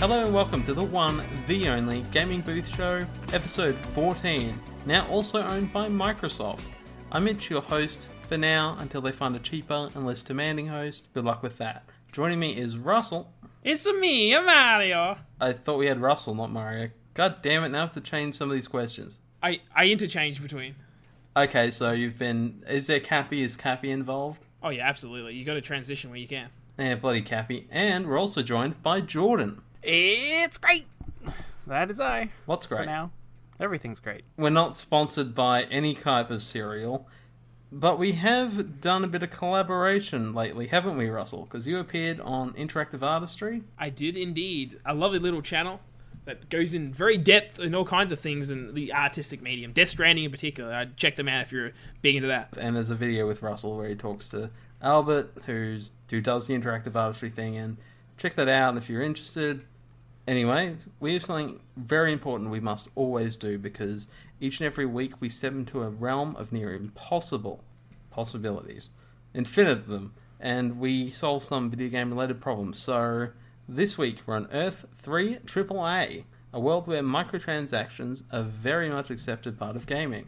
Hello and welcome to the one, the only Gaming Booth Show, episode 14, now also owned by Microsoft. I'm Mitch, your host, for now, until they find a cheaper and less demanding host. Good luck with that. Joining me is Russell. It's me, Mario. I thought we had Russell, not Mario. God damn it, now I have to change some of these questions. I, I interchange between. Okay, so you've been. Is there Cappy? Is Cappy involved? Oh, yeah, absolutely. You got to transition where you can. Yeah, bloody Cappy. And we're also joined by Jordan. It's great. That is I. What's For great? now, everything's great. We're not sponsored by any type of cereal, but we have done a bit of collaboration lately, haven't we, Russell? Because you appeared on Interactive Artistry. I did indeed. A lovely little channel that goes in very depth in all kinds of things in the artistic medium. Death Stranding in particular. I'd check them out if you're big into that. and there's a video with Russell where he talks to Albert, who's who does the interactive artistry thing, and check that out if you're interested. Anyway, we have something very important we must always do because each and every week we step into a realm of near impossible possibilities, infinite of them, and we solve some video game related problems. So this week we're on Earth 3 AAA, a world where microtransactions are very much accepted part of gaming.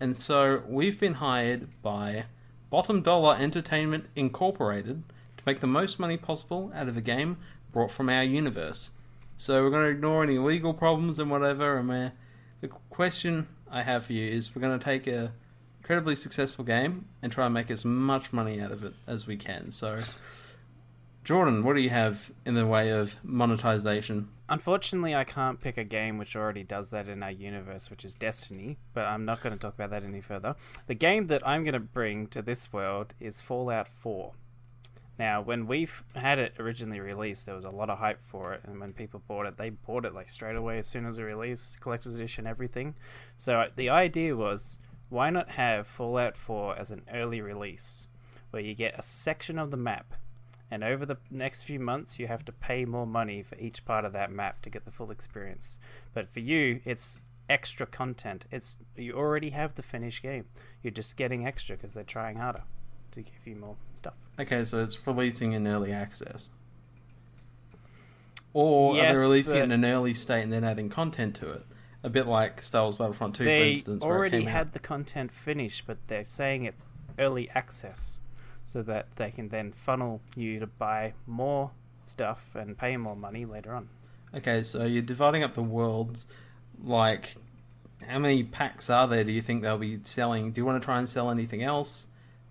And so we've been hired by Bottom Dollar Entertainment Incorporated to make the most money possible out of a game brought from our universe. So we're going to ignore any legal problems and whatever. And we're, the question I have for you is we're going to take a incredibly successful game and try and make as much money out of it as we can. So, Jordan, what do you have in the way of monetization? Unfortunately, I can't pick a game which already does that in our universe, which is Destiny, but I'm not going to talk about that any further. The game that I'm going to bring to this world is Fallout 4. Now, when we had it originally released, there was a lot of hype for it, and when people bought it, they bought it like straight away as soon as it released, collector's edition, everything. So uh, the idea was, why not have Fallout 4 as an early release, where you get a section of the map, and over the next few months, you have to pay more money for each part of that map to get the full experience. But for you, it's extra content. It's you already have the finished game. You're just getting extra because they're trying harder to give you more stuff. Okay, so it's releasing in early access. Or are they releasing it in an early state and then adding content to it? A bit like Star Wars Battlefront 2, for they instance, it already had out. the content finished, but they're saying it's early access, so that they can then funnel you to buy more stuff and pay more money later on. Okay, so you're dividing up the worlds. Like, how many packs are there do you think they'll be selling? Do you want to try and sell anything else?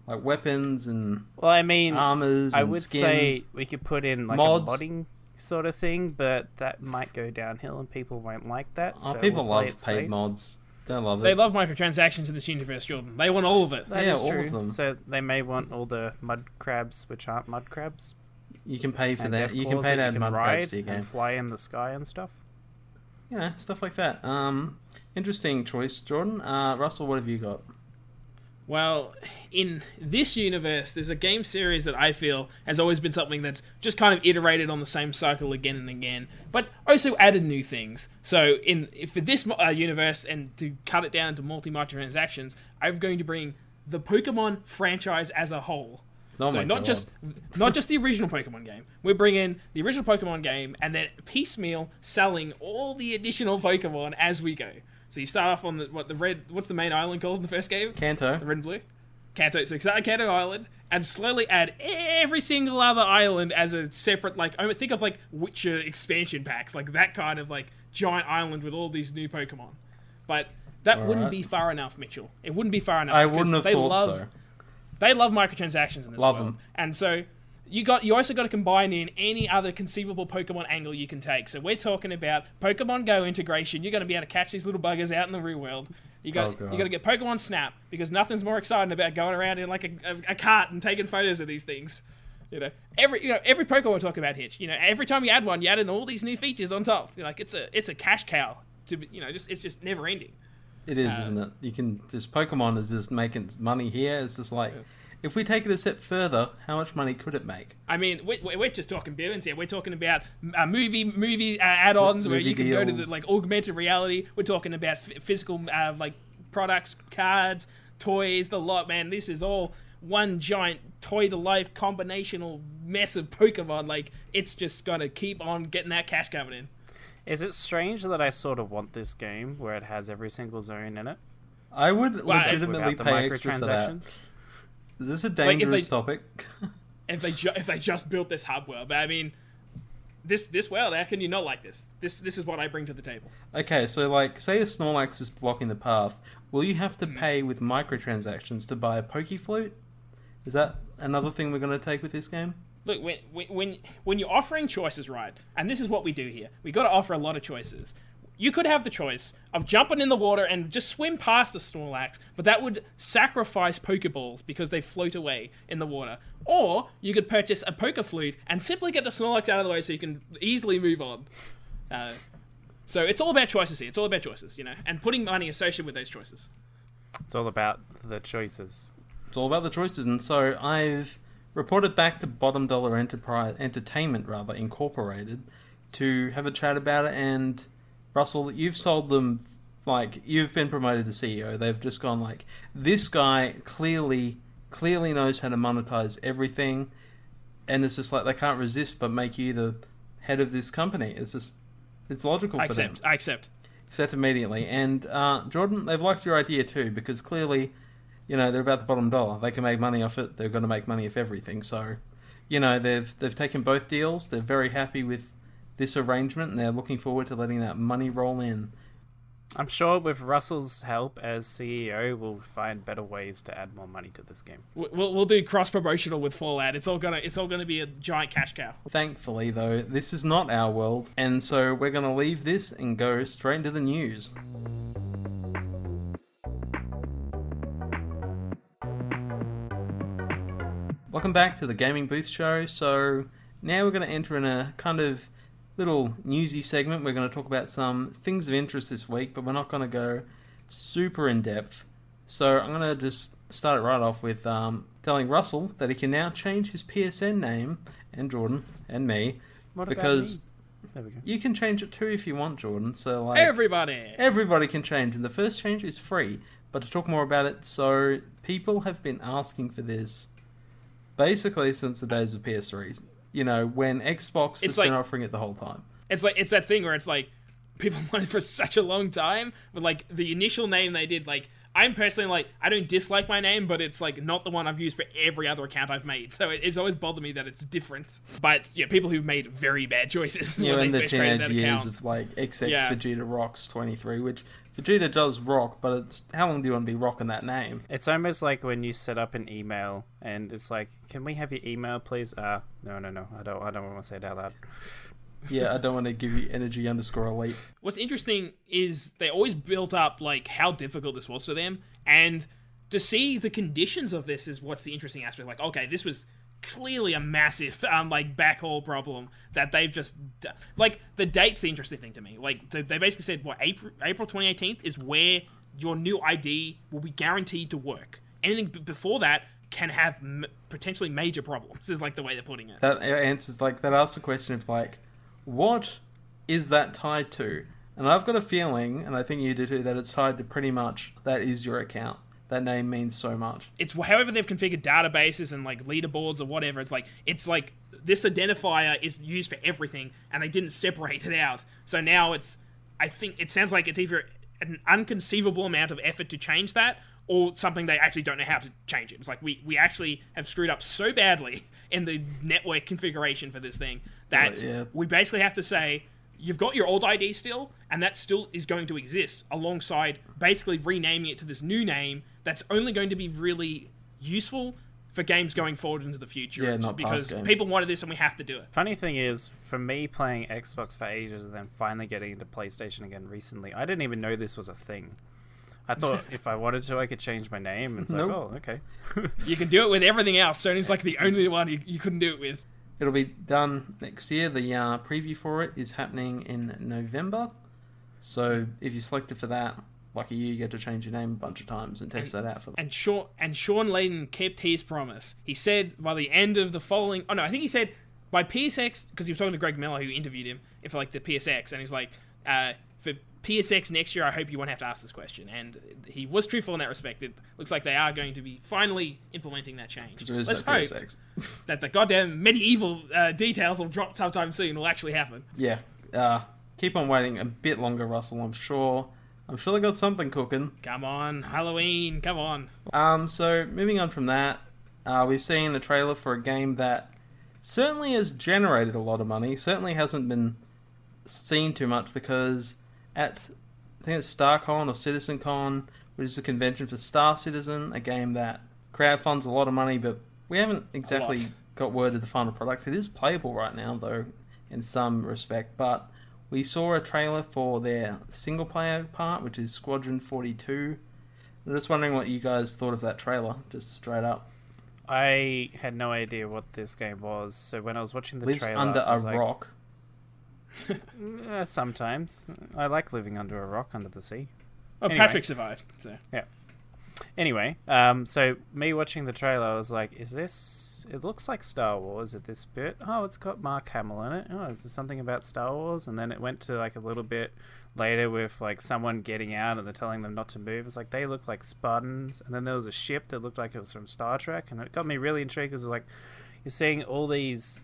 Like weapons and Well, I mean, armors and I would skins? say we could put in like mods. a modding sort of thing, but that might go downhill and people won't like that. Oh, so people we'll love paid safe. mods. They love it. They love microtransactions in this universe, Jordan. They want all of it. That Yeah, is all of them. So they may want all the mud crabs, which aren't mud crabs. You can pay for that. You can claws pay that to you can mud ride crabs to your game. and fly in the sky and stuff. Yeah, stuff like that. Um, interesting choice, Jordan. Uh, Russell, what have you got? Well, in this universe, there's a game series that I feel has always been something that's just kind of iterated on the same cycle again and again, but also added new things. So, in for this uh, universe, and to cut it down to multi transactions, I'm going to bring the Pokemon franchise as a whole. Oh so not God. just not just the original Pokemon game. We're bringing the original Pokemon game and then piecemeal selling all the additional Pokemon as we go. So you start off on the what the red. What's the main island called in the first game? Kanto. The red and blue. Kanto. So you start at Kanto Island and slowly add every single other island as a separate, like, I think of like Witcher expansion packs, like that kind of like giant island with all these new Pokemon. But that wouldn't Alright. be far enough, Mitchell. It wouldn't be far enough. I wouldn't have they thought love, so. They love microtransactions in this Love world. 'em. And so you got you also got to combine in any other conceivable Pokemon angle you can take. So we're talking about Pokemon Go integration. You're going to be able to catch these little buggers out in the real world. You got Oh, you got to get Pokemon Snap because nothing's more exciting about going around in like a, a, a cart and taking photos of these things. You know, every you know every Pokemon talk about Hitch. You know, every time you add one, you add in all these new features on top. You're like it's a it's a cash cow. To be- you know, just it's just never ending. It is, Uh, isn't it? You can just Pokemon is just making money here. It's just like if we take it a step further, how much money could it make? I mean, we're, we're just talking billions here. We're talking about uh, movie movie uh, add-ons where Movie you can go to the like augmented reality. We're talking about f- physical uh, like products, cards, toys, the lot. Man, this is all one giant toy to life combinational mess of Pokemon. Like it's just gonna keep on getting that cash coming in. Is it strange that I sort of want this game where it has every single zone in it? I would legitimately pay extra for that. Microtransactions? This is a if they- dangerous topic. If they ju- if they just built this hub world, but I mean, this this world, how can you not like this? This this is what I bring to the table. okay, so like, say a Snorlax is blocking the path, will you have to Hmm. pay with microtransactions to buy a Pokeflute? Is that another thing we're going to take with this game? Look, when when when when you're offering choices, right? And this is what we do here. We got to offer a lot of choices. You could have the choice of jumping in the water and just swim past the Snorlax, but that would sacrifice Pokeballs because they float away in the water. Or you could purchase a Pokeflute and simply get the Snorlax out of the way so you can easily move on. Uh, so it's all about choices here. It's all about choices, you know, and putting money associated with those choices. It's all about the choices. It's all about the choices, and so I've reported back to Bottom Dollar Enterprise Entertainment, rather Incorporated, to have a chat about it. And Russell, you've sold them like you've been promoted to CEO. They've just gone like this guy clearly clearly knows how to monetize everything, and it's just like they can't resist but make you the head of this company. It's just it's logical I for them accept. I accept. set immediately. And uh, Jordan, they've liked your idea too because clearly, you know, they're about the bottom dollar. They can make money off it. They're going to make money off everything. So, you know, they've they've taken both deals. They're very happy with this arrangement, and they're looking forward to letting that money roll in. I'm sure with Russell's help as CEO, we'll find better ways to add more money to this game. We- We'll, we'll do cross promotional with Fallout. It's all gonna it's all gonna be a giant cash cow. Thankfully, though, this is not our world, and so we're going to leave this and go straight into the news. Welcome back to the Gaming Booth Show. So now we're going to enter in a kind of little newsy segment. We're going to talk about some things of interest this week, but we're not going to go super in depth. So I'm going to just start it right off with um, telling Russell that he can now change his PSN name, and Jordan and me, What because me? There we go. you can change it too if you want, Jordan. So like Everybody. everybody can change, and the first change is free. But to talk more about it, so people have been asking for this basically since the days of PS3. You know, when Xbox has It's been offering it the whole time. It's like it's that thing where it's like people wanted for such a long time, but like the initial name they did, like I'm personally like I don't dislike my name, but it's like not the one I've used for every other account I've made. So it, it's always bothered me that it's different. But yeah, people who've made very bad choices know, in the teenage years account. of like XX Yeah. Vegeta rocks 23, which Vegeta does rock, but it's how long do you want to be rocking that name? It's almost like when you set up an email and it's like, "Can we have your email, please?" Uh, no, no, no. I don't. I don't want to say it out loud. Yeah, I don't want to give you energy underscore elite. What's interesting is they always built up like how difficult this was for them, and to see the conditions of this is what's the interesting aspect. Like, okay, this was clearly a massive um like backhaul problem that they've just d- like the date's the interesting thing to me. Like they they basically said what April April 2018 is where your new ID will be guaranteed to work. Anything b- before that can have m- potentially major problems. Is like the way they're putting it. that answers like that asks the question of like what is that tied to and i've got a feeling and i think you do too that it's tied to pretty much that is your account that name means so much it's however they've configured databases and like leaderboards or whatever. It's like it's like this identifier is used for everything, and they didn't separate it out. So now it's, I think it sounds like it's either an unconceivable amount of effort to change that, or something they actually don't know how to change it. It's like we we actually have screwed up so badly in the network configuration for this thing that Right, yeah. we basically have to say you've got your old ID still, and that still is going to exist alongside basically renaming it to this new name that's only going to be really useful for games going forward into the future. Yeah, not past because games. people wanted this and we have to do it. Funny thing is, for me playing Xbox for ages and then finally getting into PlayStation again recently, I didn't even know this was a thing. I thought if I wanted to, I could change my name. It's like, oh, okay. You can do it with everything else. Sony's like the only one you, you couldn't do it with. it'll be done next year the uh, preview for it is happening in november so if you selected for that lucky you, you get to change your name a bunch of times and test that out for them And Shawn and Shawn Layden kept his promise. He said by the end of the following. Oh no, I think he said by PSX because he was talking to Greg Miller who interviewed him for like the PSX, and he's like, uh, for PSX next year, I hope you won't have to ask this question. And he was truthful in that respect. It looks like they are going to be finally implementing that change. Let's no hope that the goddamn MediEvil uh, details will drop sometime soon. Will actually happen. Yeah. Uh, keep on waiting a bit longer, Russell. I'm sure. I'm sure they got something cooking. Come on, Halloween. Come on. Um, so moving on from that, uh, we've seen a trailer for a game that certainly has generated a lot of money. Certainly hasn't been seen too much because at I think it's StarCon or CitizenCon, which is a convention for Star Citizen, a game that crowdfunds a lot of money, but we haven't exactly got word of the final product. It is playable right now, though, in some respect, but we saw a trailer for their single player part, which is Squadron 42. I'm just wondering what you guys thought of that trailer, just straight up. I had no idea what this game was, so when I was watching the Lives trailer, under I a was like, rock. "Uh, sometimes I like living under a rock under the sea. Oh, Anyway. Patrick survived. So Anyway, um, so me watching the trailer, I was like, "Is this? It looks like Star Wars at this bit. Oh, it's got Mark Hamill in it. Oh, is there something about Star Wars?" And then it went to like a little bit later with like someone getting out and they're telling them not to move. It's like they look like Spartans, and then there was a ship that looked like it was from Star Trek, and it got me really intrigued because like you're seeing all these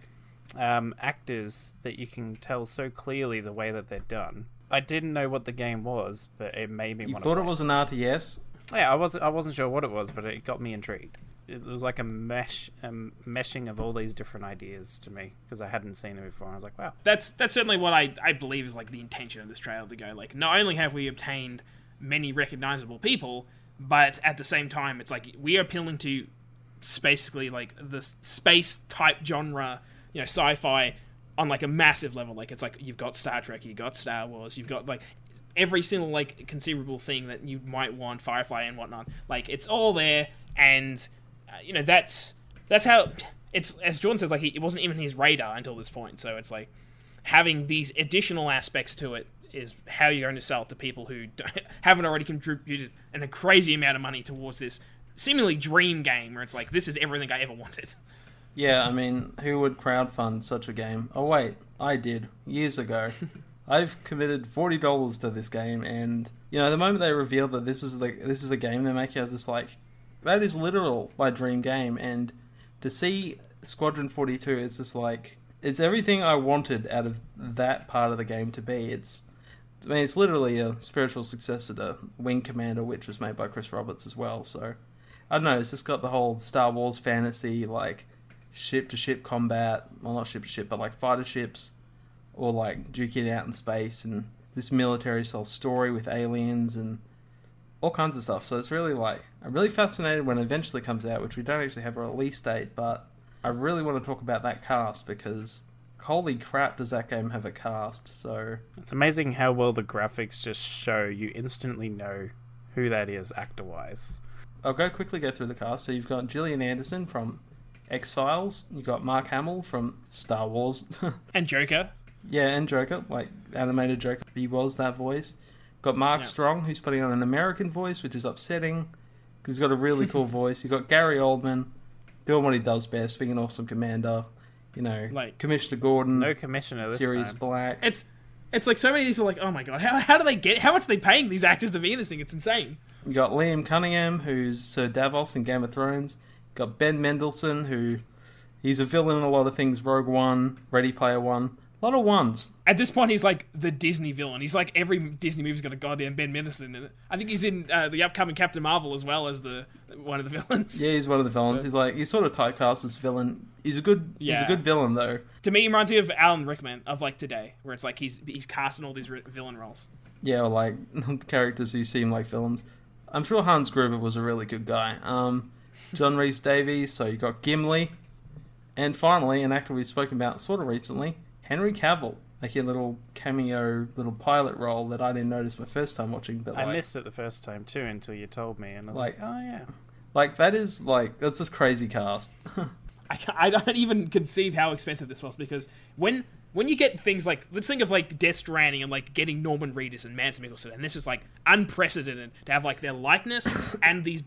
um, actors that you can tell so clearly the way that they're done. I didn't know what the game was, but it made me You want thought to it was an RTS? Yeah, I wasn't. I wasn't sure what it was, but it got me intrigued. It was like a mesh, a meshing of all these different ideas to me because I hadn't seen it before. I was like, wow. that's that's certainly what I, I believe is like the intention of this trailer to go like not only have we obtained many recognizable people, but at the same time it's like we are appealing to basically like the space type genre, you know, sci-fi on like a massive level. Like it's like you've got Star Trek, you've got Star Wars, you've got like every single like conceivable thing that you might want, Firefly and whatnot. Like it's all there, and uh, you know that's that's how it's as Jordan says. Like he, it wasn't even his radar until this point. So it's like having these additional aspects to it is how you're going to sell it to people who don't, haven't already contributed an, a crazy amount of money towards this seemingly dream game where it's like this is everything I ever wanted. Yeah, I mean, who would crowdfund such a game? Oh wait, I did years ago. I've committed forty dollars to this game, and you know, the moment they reveal that this is the this is a game they're making, I was just like, that is literal my dream game. And to see Squadron Forty Two, is just like it's everything I wanted out of that part of the game to be. It's I mean, it's literally a spiritual successor to Wing Commander, which was made by Chris Roberts as well. So I don't know. It's just got the whole Star Wars fantasy, like ship to ship combat. Well, not ship to ship, but like fighter ships, or like duking it out in space, and this military style story with aliens and all kinds of stuff. So it's really like I'm really fascinated when it eventually comes out, which we don't actually have a release date, but I really want to talk about that cast because holy crap, does that game have a cast? So It's amazing how well the graphics just show you instantly know who that is actor wise. I'll go quickly go through the cast. So you've got Gillian Anderson from X Files. You've got Mark Hamill from Star Wars. And Joker, yeah, and Joker, like animated Joker. He was that voice. Got Mark Yeah. Strong, who's putting on an American voice, which is upsetting because he's got a really cool voice. You've got Gary Oldman doing what he does best, being an awesome commander. You know, Like- Commissioner Gordon, No commissioner this Sirius time. Black. it's it's like so many of these are like oh my god how, how do they get how much are they paying these actors to be in this thing? It's insane. You got Liam Cunningham, who's Sir Davos in Game of Thrones. You got Ben Mendelsohn, who he's a villain in a lot of things. Rogue One, Ready Player One, a lot of ones. At this point, he's like the Disney villain. He's like every Disney movie's got a goddamn Ben Mendelsohn in it. I think he's in uh, the upcoming Captain Marvel as well as the one of the villains. Yeah, he's one of the villains. He's like he's sort of typecast as villain. He's a good, he's a good villain though. To me, he reminds me of Alan Rickman of like today, where it's like he's he's casting all these villain roles. Yeah, or like characters who seem like villains. I'm sure Hans Gruber was a really good guy. Um, John Rhys Davies. So you got Gimli, and finally an actor we've spoken about sort of recently, Henry Cavill, making a little cameo, little pilot role that I didn't notice my first time watching. But I like, missed it the first time too until you told me, and I was Like- like, oh yeah. like that is like that's just crazy cast. I, ca- I don't even conceive how expensive this was because when when you get things like let's think of like Death Stranding and like getting Norman Reedus and Mads Mikkelsen, and this is like unprecedented to have like their likeness and these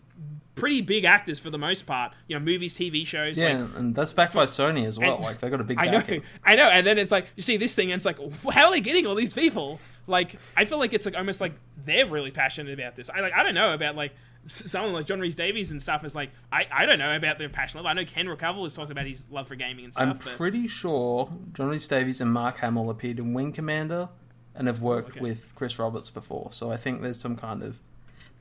pretty big actors for the most part. You know, movies, TV shows. Yeah, like, and that's backed by Sony as well. like they got a big I know, backing. I know, and then it's like you see this thing, and it's like, how are they getting all these people? Like, I feel like it's like almost like they're really passionate about this. I like, I don't know about like someone like John Rhys Davies and stuff. Is like, I, I don't know about their passion level. I know Ken Cavill has talked about his love for gaming and stuff. I'm but pretty sure John Rhys Davies and Mark Hamill appeared in Wing Commander and have worked Okay. with Chris Roberts before. So I think there's some kind of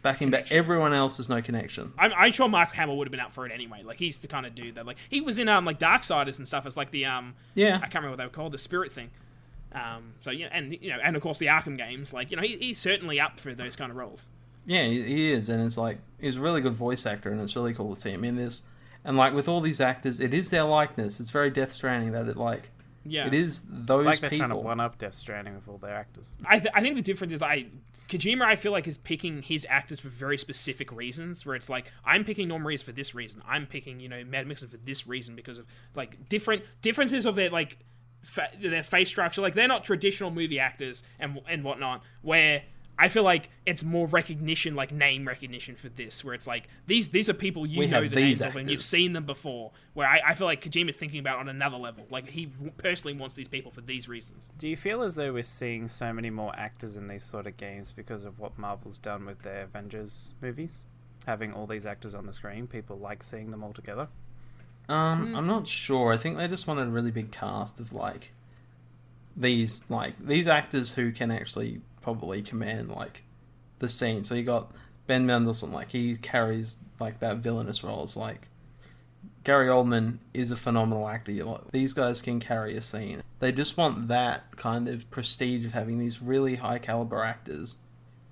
backing, but Connection. everyone else has no connection. I'm, I'm sure Mark Hamill would have been up for it anyway. Like he's the kind of dude that like he was in um like Darksiders and stuff as like the um Yeah, I can't remember what they were called the spirit thing. Um, so yeah, and you know, and of course the Arkham games. Like you know, he, he's certainly up for those kind of roles. yeah, he, he is, and it's like he's a really good voice actor, and it's really cool to see him in this. And like with all these actors, it is their likeness. It's very Death Stranding that it like Yeah, it is those It's like they're people. trying to one up Death Stranding with all their actors. I, th- I think the difference is I Kojima I feel like is picking his actors for very specific reasons. Where it's like I'm picking Norman Reedus for this reason. I'm picking you know Mad Mixon for this reason because of like different differences of their like fa- their face structure. Like they're not traditional movie actors and and whatnot. Where I feel like it's more recognition, like name recognition for this, where it's like these these are people you We know the these names of and you've seen them before. Where I, I feel like Kojima's thinking about on another level. Like he personally wants these people for these reasons. Do you feel as though we're seeing so many more actors in these sort of games because of what Marvel's done with their Avengers movies? Having all these actors on the screen, people like seeing them all together. Um, I'm not sure. I think they just wanted a really big cast of like these like these actors who can actually probably command like the scene. So you got Ben Mendelsohn, like he carries like that villainous role. It's like Gary Oldman is a phenomenal actor. Like, these guys can carry a scene. They just want that kind of prestige of having these really high caliber actors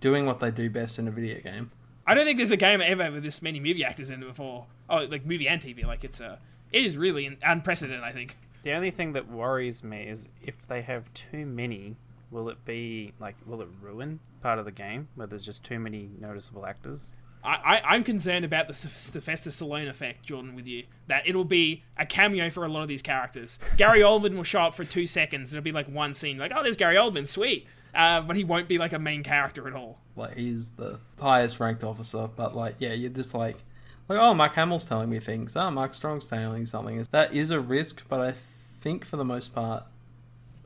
doing what they do best in a video game. I don't think there's a game ever with this many movie actors in it before. Oh, like movie and TV. Like it's a, it is really unprecedented. I think. The only thing that worries me is if they have too many, will it be like will it ruin part of the game where there's just too many noticeable actors? I, I I'm concerned about the Sy- Sylvester Stallone effect, Jordan. With you, that it'll be a cameo for a lot of these characters. Gary Oldman will show up for two seconds. It'll be like one scene, like oh, there's Gary Oldman, sweet. Uh, but he won't be like a main character at all. like he's the highest ranked officer, but like yeah, you're just like like oh Mark Hamill's telling me things, oh Mark Strong's telling me something. That is a risk, but I think for the most part,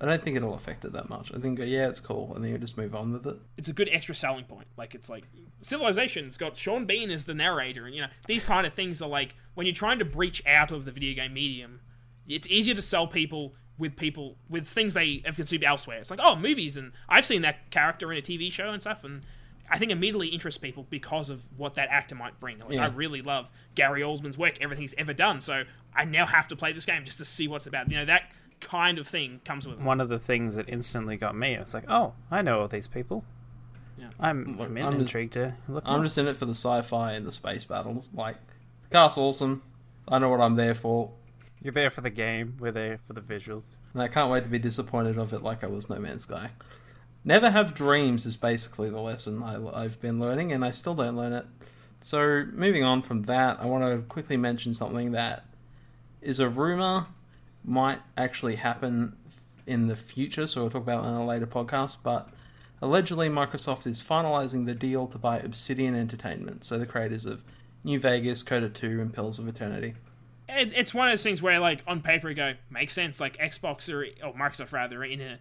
I don't think it'll affect it that much. I think yeah, it's cool, and then you just move on with it. it's a good extra selling point. Like it's like Civilization's got Sean Bean as the narrator, and you know these kind of things are like when you're trying to breach out of the video game medium, it's easier to sell people with people with things they have consumed elsewhere. It's like oh movies, and I've seen that character in a TV show and stuff, and I think immediately interests people because of what that actor might bring. Like Yeah. I really love Gary Oldman's work, everything he's ever done, so I now have to play this game just to see what's about. You know that kind of thing comes with it. One of the things that instantly got me, it's like, oh, I know all these people. Yeah. I'm, mm, Look, I'm, I'm just- intrigued to look. I'm more. just in it for the sci-fi and the space battles. Like the cast's awesome. I know what I'm there for, You're there for the game. We're there for the visuals. and I can't wait to be disappointed of it like I was No Man's Sky. Never have dreams is basically the lesson I, I've been learning, and I still don't learn it. So, moving on from that, I want to quickly mention something that is a rumor, might actually happen in the future, so we'll talk about in a later podcast, but allegedly Microsoft is finalizing the deal to buy Obsidian Entertainment, so the creators of New Vegas, KOTOR 2, and Pillars of Eternity. it, it's one of those things where like on paper you go makes sense like xbox or, or microsoft rather in a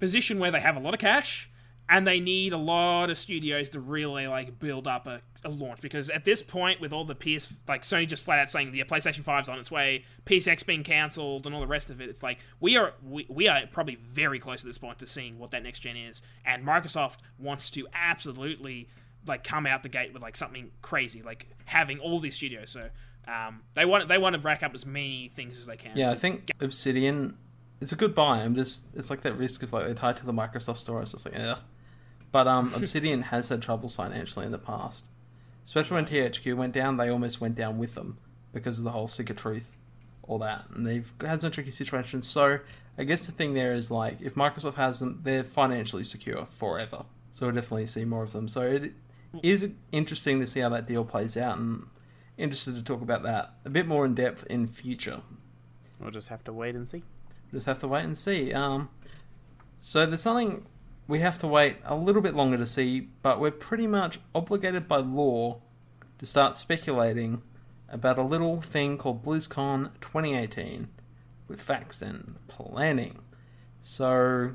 position where they have a lot of cash and they need a lot of studios to really like build up a, a launch because at this point with all the ps like sony just flat out saying the playstation 5's on its way psx being cancelled and all the rest of it it's like we are we, we are probably very close at this point to seeing what that next gen is and microsoft wants to absolutely like come out the gate with like something crazy like having all these studios so um, they want they want to rack up as many things as they can. Yeah, I think Obsidian, it's a good buy. I'm just, it's like that risk of like they're tied to the Microsoft store. It's just like, ugh. But um, Obsidian has had troubles financially in the past, especially when THQ went down. They almost went down with them because of the whole Stick of Truth, all that, and they've had some tricky situations. So I guess the thing there is like, if Microsoft has them, they're financially secure forever. So we'll definitely see more of them. So it is interesting to see how that deal plays out, and interested to talk about that a bit more in depth in future. We'll just have to wait and see. Just have to wait and see. Um, so there's something we have to wait a little bit longer to see, but we're pretty much obligated by law to start speculating about a little thing called BlizzCon 2018 with facts and planning. So,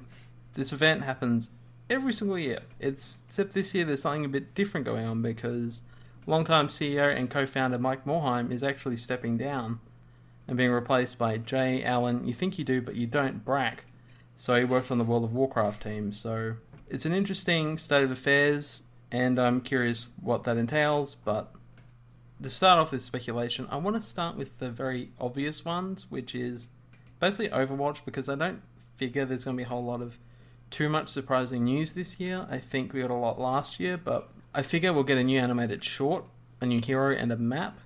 this event happens every single year. It's except this year there's something a bit different going on because longtime CEO and co-founder Mike Morhaime is actually stepping down and being replaced by J. Allen. You think you do, but you don't. Brack. So he worked on the World of Warcraft team. So it's an interesting state of affairs, and I'm curious what that entails. But to start off this speculation, I want to start with the very obvious ones, which is basically Overwatch, because I don't figure there's going to be a whole lot of too much surprising news this year. I think we got a lot last year, but I figure we'll get a new animated short, a new hero, and a map.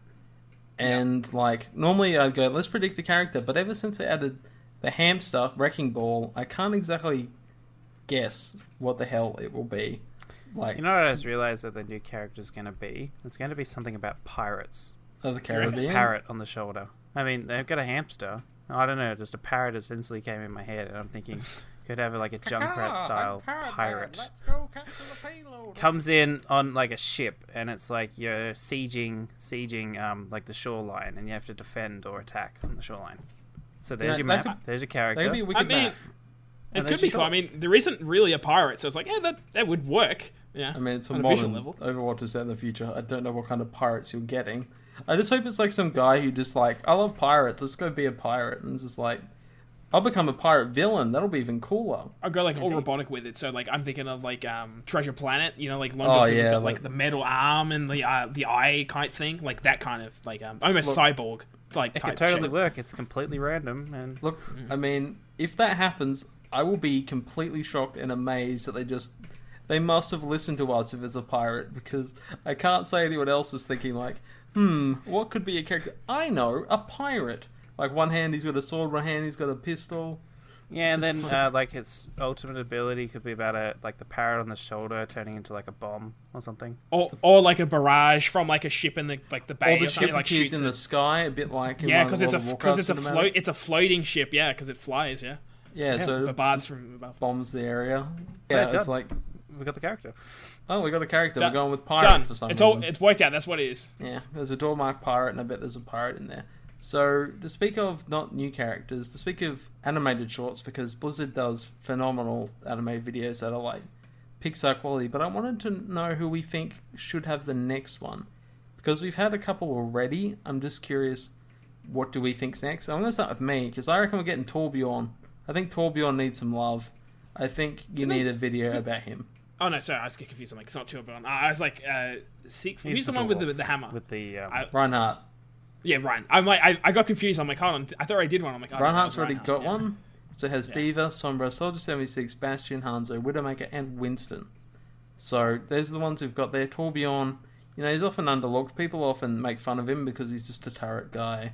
And like normally I'd go, let's predict a character, but ever since they added the hamster wrecking ball, I can't exactly guess what the hell it will be. Like You know what I just realized that the new character is going to be? It's going to be something about pirates. of the With a parrot on the shoulder. I mean, they've got a hamster. I don't know, just a parrot just instantly came in my head, and I'm thinking, could have like a Junkrat style pirate. go capture the payload. Comes in on like a ship, and it's like you're sieging, sieging, um, like the shoreline, and you have to defend or attack on the shoreline. So there's Yeah, your map. could- there's your That character. could be a wicked I mean, map. it And could be cool. I mean, there isn't really a pirate, so it's like, yeah, that that would work. Yeah. I mean, it's a on a visual modern level. Overwatch is set in the future. I don't know what kind of pirates you're getting. I just hope it's like some guy who just like, I love pirates. Let's go be a pirate, and it's just like, I'll become a pirate villain. That'll be even cooler. I'll go like all Indeed. robotic with it. So like I'm thinking of like um Treasure Planet, you know, like Long Oh, John Silver's yeah, got like, like- the metal arm and the uh, the eye kind thing, like that kind of like um almost Look- cyborg like It type could totally shit. work. It's completely random, and Look, Mm. I mean, if that happens, I will be completely shocked and amazed that they just they must have listened to us if it's a pirate because I can't say anyone else is thinking like, hmm, what could be a character? I know, a pirate. Like one hand he's got a sword, one hand he's got a pistol. Yeah. And then uh, like its ultimate ability could be about a like the parrot on the shoulder turning into like a bomb or something. Or, or like a barrage from like a ship in the like the bay Or the or something ship like appears shoots in it. the sky, a bit like yeah, because the it's a because it's a float it's a floating ship. Yeah, because it flies. Yeah, Yeah, so the from above. bombs the area. Yeah, Yeah, it's done. like, We got the character. oh, we got a character. Done. We're going with pirate Done. for some It's reason. all it's worked out. That's what it is. Yeah, there's a Dormark pirate, and I bet there's a pirate in there. So, to speak of not new characters, to speak of animated shorts, because Blizzard does phenomenal animated videos that are like Pixar quality, but I wanted to know who we think should have the next one. Because we've had a couple already, I'm just curious, what do we think's next? I'm going to start with me, because I reckon we're getting Torbjorn. I think Torbjorn needs some love. I think you Can need a video about him. Oh no, sorry, I was getting confused. I'm like, it's not Torbjorn. I was like, uh, Seek. He's Who's the one with the, with the hammer? with the um, I- Reinhardt. Yeah, Ryan. I'm like, I, I got confused. I'm like, hold on. I thought I did one. I'm like, oh, Reinhardt's already Reinhardt, got yeah. one. So it has Yeah. D.Va, Sombra, Soldier 76, Bastion, Hanzo, Widowmaker, and Winston. So those are the ones who've got there. Torbjorn, you know, he's often underlooked. People often make fun of him because he's just a turret guy.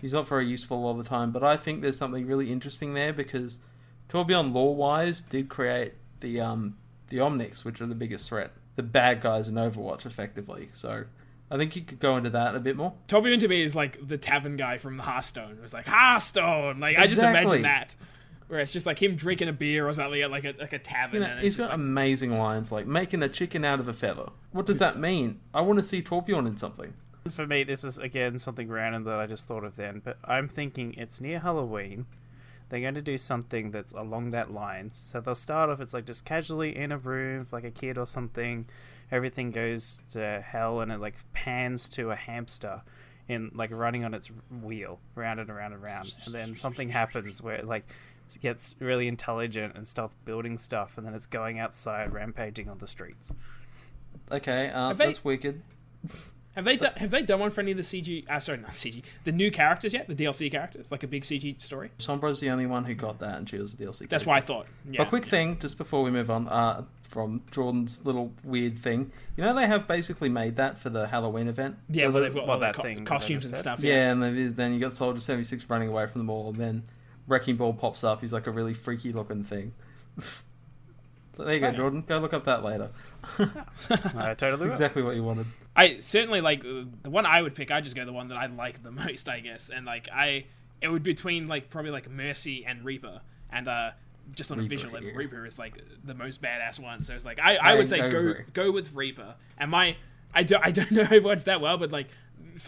He's not very useful all the time, but I think there's something really interesting there because Torbjorn, lore-wise, did create the um the Omnics, which are the biggest threat, the bad guys in Overwatch, effectively. So I think you could go into that a bit more. Torbjorn to me is like the tavern guy from Hearthstone. It was like Hearthstone. Like I just imagine that, where it's just like him drinking a beer or something at like a like a tavern. You know, and he's it's got like, amazing lines like making a chicken out of a feather. What does that mean? I want to see Torbjorn in something. For me, this is again something random that I just thought of then, but I'm thinking it's near Halloween. They're going to do something that's along that line. So they'll start off, it's like just casually in a room, like a kid or something. Everything goes to hell and it like pans to a hamster in like running on its wheel, round and around and around. And then something happens where it like gets really intelligent and starts building stuff, and then it's going outside, rampaging on the streets. Okay, uh, they- that's wicked. have they done have they done one for any of the CG? Uh, sorry, not CG. The new characters yet? The DLC characters, like a big CG story. Sombra's the only one who got that, and she was a DLC. That's character. what I thought. Yeah. a quick thing, just before we move on, uh, from Jordan's little weird thing. You know, they have basically made that for the Halloween event. Yeah, So well, they've got well, all the that co- thing costumes and stuff. Yeah, Yeah. and then you got Soldier 76 running away from them all, and then Wrecking Ball pops up. He's like a really freaky looking thing. so there you go, Right. Jordan. Go look up that later. I totally That's exactly what you wanted. I certainly like uh, the one I would pick. I just go the one that I like the most, I guess. And like I, it would be between like probably like Mercy and Reaper, and uh, just on a visual level, yeah. Reaper is like the most badass one. So it's like I, I I- would say I go agree. go with Reaper. And my I don't I don't know Overwatch that well, but like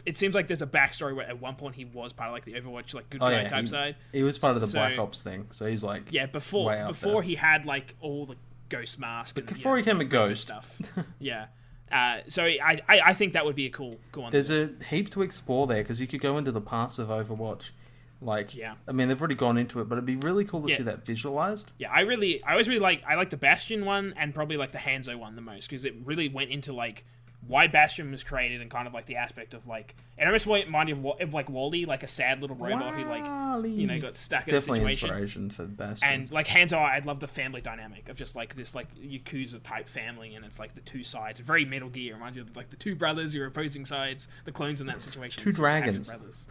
it seems like there's a backstory where at one point he was part of like the Overwatch like good Oh, guy yeah, type he- side. He was part of the So- Black Ops thing, so he's like Yeah, before way out before there. he had like all the ghost mask and before you he became a ghost. stuff. yeah. Uh, so I, I I think that would be a cool cool one. There's a heap to explore there because you could go into the past of Overwatch. Like, Yeah. I mean, they've already gone into it, but it'd be really cool to Yeah. see that visualized. Yeah, I really, I always really like, I like the Bastion one and probably like the Hanzo one the most because it really went into like why Bastion was created and kind of like the aspect of like, it almost reminded me of, of like WALL-E, like a sad little robot who like, you know, got stuck in a Definitely situation. inspiration for Bastion. And like Hanzo, I'd love the family dynamic of just like this like Yakuza type family, and it's like the two sides. Very Metal Gear reminds you of like the two brothers, your opposing sides, the clones in that situation. Two It's dragons. brothers.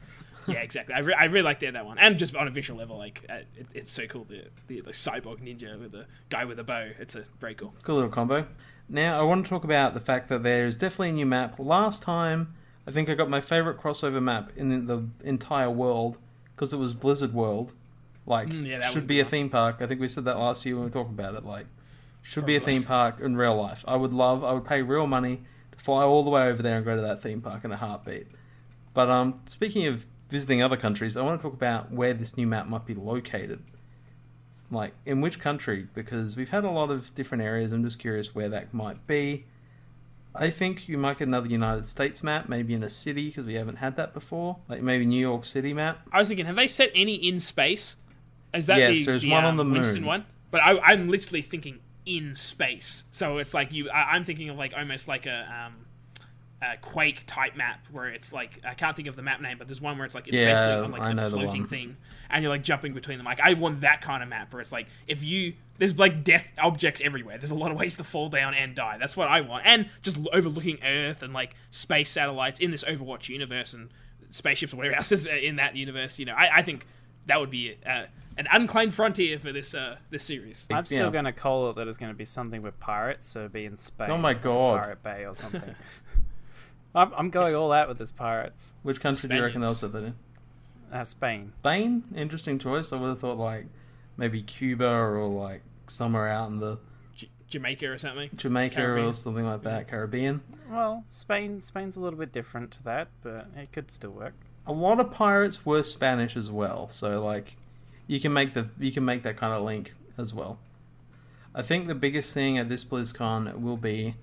yeah, exactly. I, re- I really like that that one, and just on a visual level, like uh, it, it's so cool. The, the the cyborg ninja with the guy with a bow. It's a very cool. Cool little combo. Now, I want to talk about the fact that there's definitely a new map. Last time, I think I got my favorite crossover map in the entire world because it was Blizzard World. Like, Mm, yeah, should be a theme park. I think we said that last year when we were talking about it. Like, should be a theme park in real life. I would love, I would pay real money to fly all the way over there and go to that theme park in a heartbeat. But um, speaking of visiting other countries, I want to talk about where this new map might be located. Like, in which country? Because we've had a lot of different areas. I'm just curious where that might be. I think you might get another United States map, maybe in a city, because we haven't had that before. Like, maybe New York City map. I was thinking, have they set any in space? Is that Yes, the, there's the, one uh, on the Winston moon. one? But I, I'm literally thinking in space. So it's like you. I, I'm thinking of like almost like a. Um, a Quake type map where it's like I can't think of the map name, but there's one where it's like it's Yeah, basically on like I a know the floating thing, and you're like jumping between them. Like I want that kind of map where it's like if you there's like death objects everywhere. There's a lot of ways to fall down and die. That's what I want, and just overlooking Earth and like space satellites in this Overwatch universe and spaceships or whatever else is uh, in that universe. You know, I, I think that would be uh, an unclaimed frontier for this uh, this series. I'm still Yeah. going to call it that it's going to be something with pirates, so be in Spain. Oh my God. Pirate Bay or something. I'm, I'm going Yes. all out with this pirates. Which country do you reckon they'll Spaniards. set that in? Uh, Spain. Spain? Interesting choice. I would have thought, like, maybe Cuba or, like, somewhere out in the J- Jamaica or something. Jamaica or something like that, Caribbean. Well, Spain. Spain's a little bit different to that, but it could still work. a lot of pirates were Spanish as well, so like you can make the you can make that kind of link as well. I think the biggest thing at this BlizzCon will be a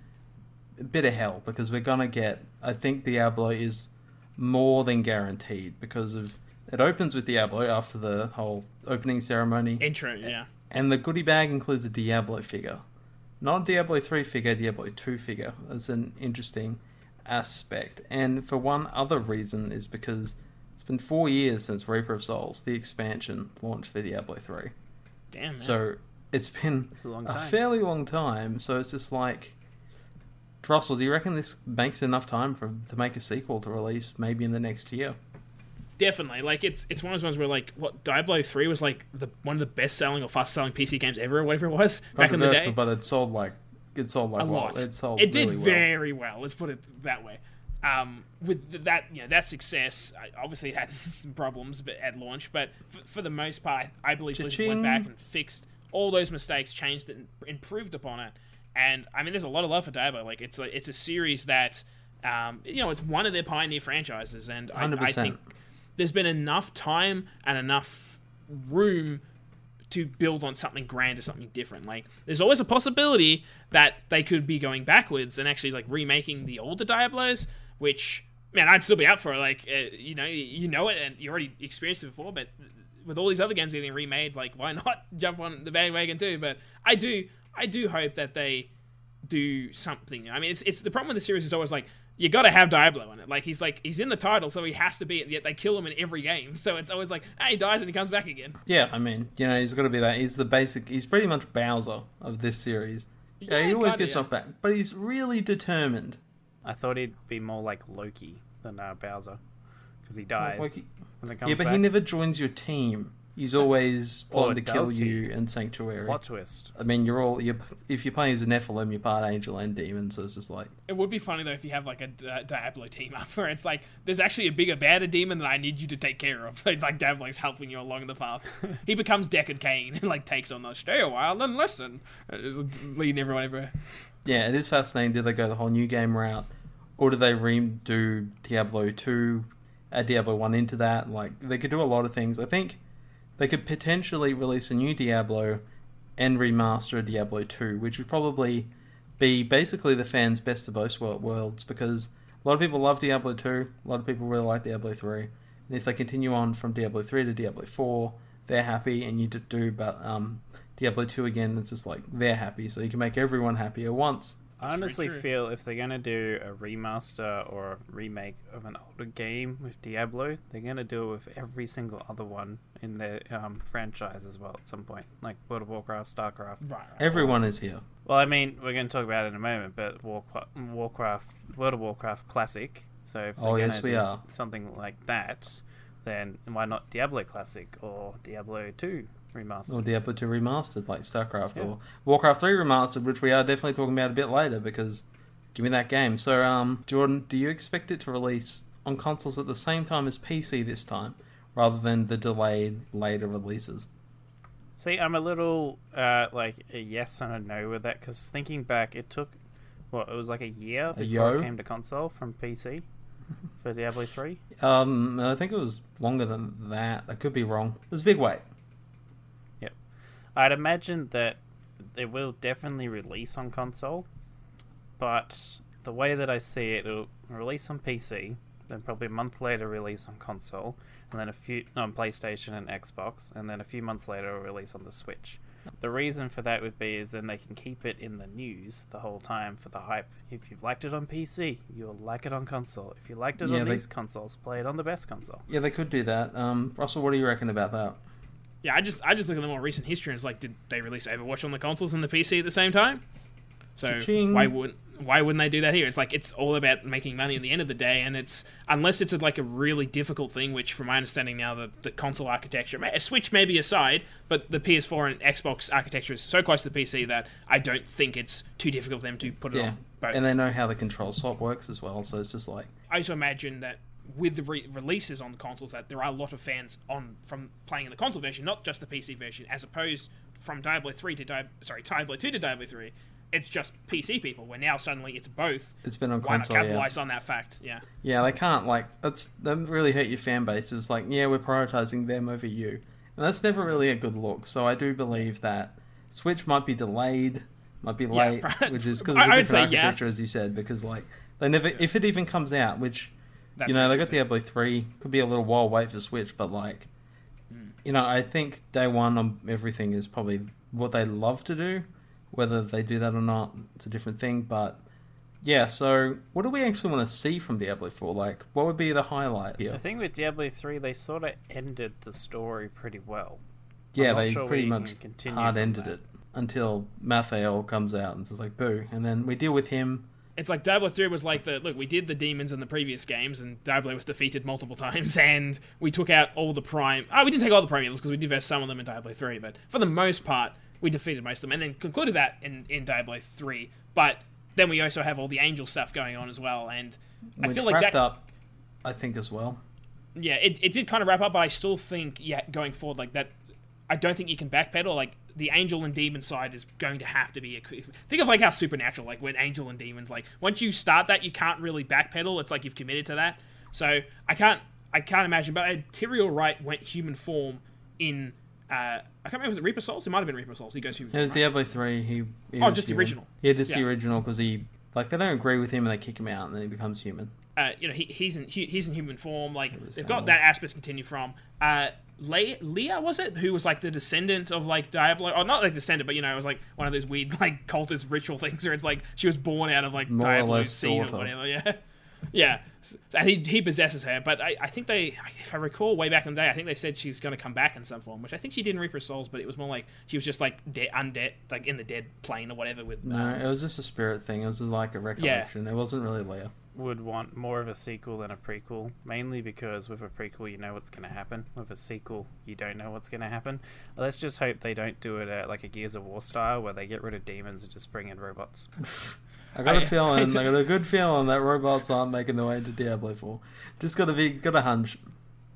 bit of hell because we're gonna get. I think Diablo is more than guaranteed because of it opens with Diablo after the whole opening ceremony, Intro, yeah. and the goodie bag includes a Diablo figure, not a Diablo three figure, Diablo two figure. That's an interesting aspect. And for one other reason is because it's been four years since Reaper of Souls, the expansion, launched for Diablo 3. Damn, man. So it's been It's a long a fairly long time. So it's just like, Drossel, do you reckon this makes enough time for to make a sequel to release maybe in the next year? Definitely, like it's it's one of those ones where like what Diablo three was like the one of the best selling or fast selling PC games ever, or whatever it was back in the day. but it sold like it sold like a well, lot. It sold it did really very well. Let's put it that way. Um, with that, you know, that success, obviously it had some problems at launch, but for, for the most part, I believe Blizzard went back and fixed all those mistakes, changed it, and improved upon it. And I mean, there's a lot of love for Diablo. Like it's a it's a series that, um, you know, it's one of their pioneer franchises, and I, I think there's been enough time and enough room to build on something grand or something different. Like, there's always a possibility that they could be going backwards and actually like remaking the older Diablos, which man, I'd still be up for. Like, uh, you know, you know it and you already experienced it before, but with all these other games getting remade, like, why not jump on the bandwagon too? But I do, I do hope that they do something. I mean, it's it's the problem with the series is always like you got to have Diablo in it. Like he's like he's in the title, so he has to be. Yet they kill him in every game, so it's always like hey, he dies and he comes back again. Yeah, I mean, you know, he's got to be that. He's the basic. He's pretty much Bowser of this series. Yeah, he always kinda, gets yeah. knocked back, but he's really determined. I thought he'd be more like Loki than uh, Bowser, because he dies Like he- and then comes yeah, but back. he never joins your team. He's always plotting to kill he? you in Sanctuary. Plot twist. I mean, you're all you're, if you're playing as a Nephilim, you're part angel and demon, so it's just like It would be funny though if you have like a Di- Diablo team up where it's like there's actually a bigger, badder demon that I need you to take care of. So like Diablo's helping you along the path. he becomes Deckard Cain and like takes on the stay a while and listen, Uh, leading everyone everywhere. yeah, it is fascinating. Do they go the whole new game route, or do they redo Diablo two, add Diablo one into that? Like they could do a lot of things. I think they could potentially release a new Diablo and remaster Diablo two, which would probably be basically the fans' best of both wor- worlds because a lot of people love Diablo two, a lot of people really like Diablo three, and if they continue on from Diablo three to Diablo four, they're happy, and you do but um, Diablo two again, it's just like they're happy, so you can make everyone happy at once. I honestly true. feel if they're gonna do a remaster or a remake of an older game with Diablo, they're gonna do it with every single other one in their um, franchise as well at some point, like World of Warcraft, Starcraft. Right. right. Everyone is here. Well, I mean, we're going to talk about it in a moment, but Warcraft, Warcraft World of Warcraft Classic. So if they're Oh, gonna yes, we do are. something like that, then why not Diablo Classic or Diablo Two remastered? Or Diablo 2 remastered, like StarCraft, Yeah. or Warcraft 3 remastered, which we are definitely talking about a bit later because give me that game. So, um, Jordan, do you expect it to release on consoles at the same time as PC this time, rather than the delayed later releases? See, I'm a little uh, like a yes and a no with that because thinking back, it took what it was like a year before yo? it came to console from PC for Diablo Three. Um, I think it was longer than that. I could be wrong. It was a big wait. Yep. I'd imagine that it will definitely release on console, but the way that I see it, it'll release on PC, then probably a month later release on console, and then a few on PlayStation and Xbox, and then a few months later it'll release on the Switch. The reason for that would be is then they can keep it in the news the whole time for the hype. If you've liked it on PC, you'll like it on console. If you liked it Yeah, on they- these consoles, play it on the best console. Yeah, they could do that. Um, Russell, what do you reckon about that? Yeah, I just I just look at the more recent history and it's like, did they release Overwatch on the consoles and the PC at the same time? So Cha-ching. why wouldn't why wouldn't they do that here? It's like it's all about making money at the end of the day, and it's unless it's like a really difficult thing, which from my understanding now, the, the console architecture, a Switch may be aside, but the PS4 and Xbox architecture is so close to the PC that I don't think it's too difficult for them to put it Yeah, on both. and they know how the control swap works as well, so it's just like I also imagine that with the re- releases on the consoles, that there are a lot of fans on from playing in the console version, not just the PC version, as opposed from Diablo three to Diablo sorry Diablo two to Diablo three. It's just PC people. Where now suddenly it's both. it's been on Why not console. Yeah. capitalize on that fact? Yeah. Yeah, they can't like that's that really hurt your fan base. It's like yeah, we're prioritizing them over you, and that's never really a good look. So I do believe that Switch might be delayed, might be late, right. which is because a I different say yeah. architecture, as you said. Because like they never, if it even comes out, which That's you know they got Diablo three, could be a little while wait for Switch, but like Hmm. you know I think day one on everything is probably what they love to do. Whether they do that or not, it's a different thing, but. Yeah, so what do we actually want to see from Diablo 4? Like, what would be the highlight here? The thing with Diablo 3, they sort of ended the story pretty well. Yeah, they sure pretty much hard ended that. it until Malthael comes out and says, like boo, and then we deal with him. It's like Diablo 3 was like the look, we did the demons in the previous games, and Diablo was defeated multiple times, and we took out all the prime. Oh, we didn't take all the prime evils because we did verse some of them in Diablo 3, but for the most part, we defeated most of them, and then concluded that in, in Diablo 3. But then we also have all the angel stuff going on as well, and I feel like that. up, I think, as well. yeah, it, it did kind of wrap up, but I still think, yeah, going forward, like that, I don't think you can backpedal. Like the angel and demon side is going to have to be a. Think of like how supernatural, like when angel and demons, like once you start that, you can't really backpedal. It's like you've committed to that. So I can't, I can't imagine. But Tyrael Wright went human form in. Uh, I can't remember was it Reaper Souls. It might have been Reaper Souls. He goes human. It was right? Diablo three. He, he Oh, just the original. Yeah, just the original because he like they don't agree with him and they kick him out and then he becomes human. uh, you know, he, he's in he, he's in human form. Like they've got that aspect to continue from. Uh, Le- Leah was it who was like the descendant of like Diablo? Or not like descendant, but you know, it was like one of those weird like cultist ritual things where it's like she was born out of like More Diablo's seed daughter. or whatever. Yeah, yeah. And he he possesses her, but I, I think they, if I recall way back in the day, I think they said she's going to come back in some form, which I think she did in Reaper Souls, but it was more like she was just like de- undead, like in the dead plane or whatever with. No, um, it was just a spirit thing. It was just like a recollection. It wasn't really Leah. Would want more of a sequel than a prequel, mainly because with a prequel you know what's going to happen. With a sequel, you don't know what's going to happen. Let's just hope they don't do it at like a Gears of War style, where they get rid of demons and just bring in robots. I got a I- feeling. I I got a good feeling that robots aren't making their way into Diablo four. Just got to be got a hunch.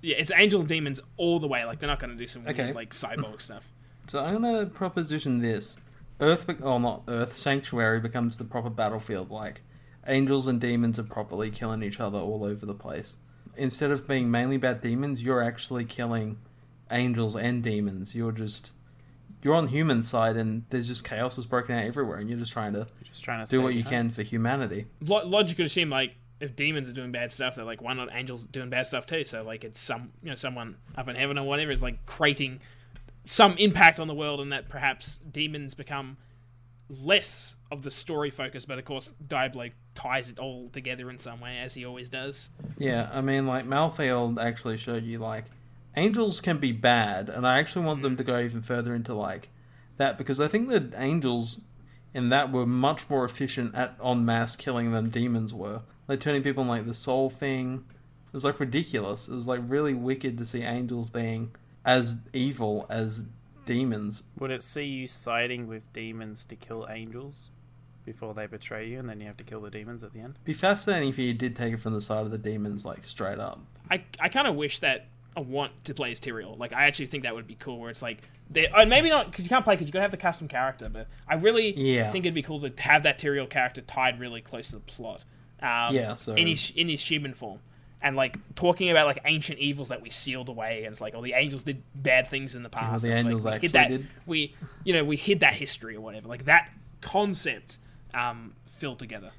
yeah, it's angel and demons all the way. Like they're not going to do some weird, like cyborg stuff. So I'm gonna proposition this: Earth, be- or not Earth, Sanctuary becomes the proper battlefield. Like angels and demons are properly killing each other all over the place. Instead of being mainly about demons, you're actually killing angels and demons. You're just you're on human side, and there's just chaos is broken out everywhere, and you're just trying to You're just trying to do what you huh? can for humanity. Lo- logic would seem like if demons are doing bad stuff, they're like, why not angels doing bad stuff too? So like it's some you know someone up in heaven or whatever is like creating some impact on the world, and that perhaps demons become less of the story focus. But of course, Diablo ties it all together in some way, as he always does. Yeah, I mean, like Malthael actually showed you like angels can be bad, and I actually want them to go mm. even further into like that because I think that angels in that were much more efficient at on mass killing than demons were. Like turning people in like the soul thing. It was like ridiculous. It was like really wicked to see angels being as evil as demons. Would it see you siding with demons to kill angels before they betray you, and then you have to kill the demons at the end? Be fascinating if you did take it from the side of the demons, like straight up. I, I kind of wish that I want to play as Tyrael. Like, I actually think that would be cool. Where it's like, they, and maybe not because you can't play because you gotta have the custom character. But I really Yeah. think it'd be cool to have that Tyrael character tied really close to the plot. Um, Yeah, so- in his in his human form, and like talking about like ancient evils that we sealed away, and it's like, oh, the angels did bad things in the past. the and, angels like, we actually that, did. We, you know, we hid that history or whatever. Like that concept um, filled together.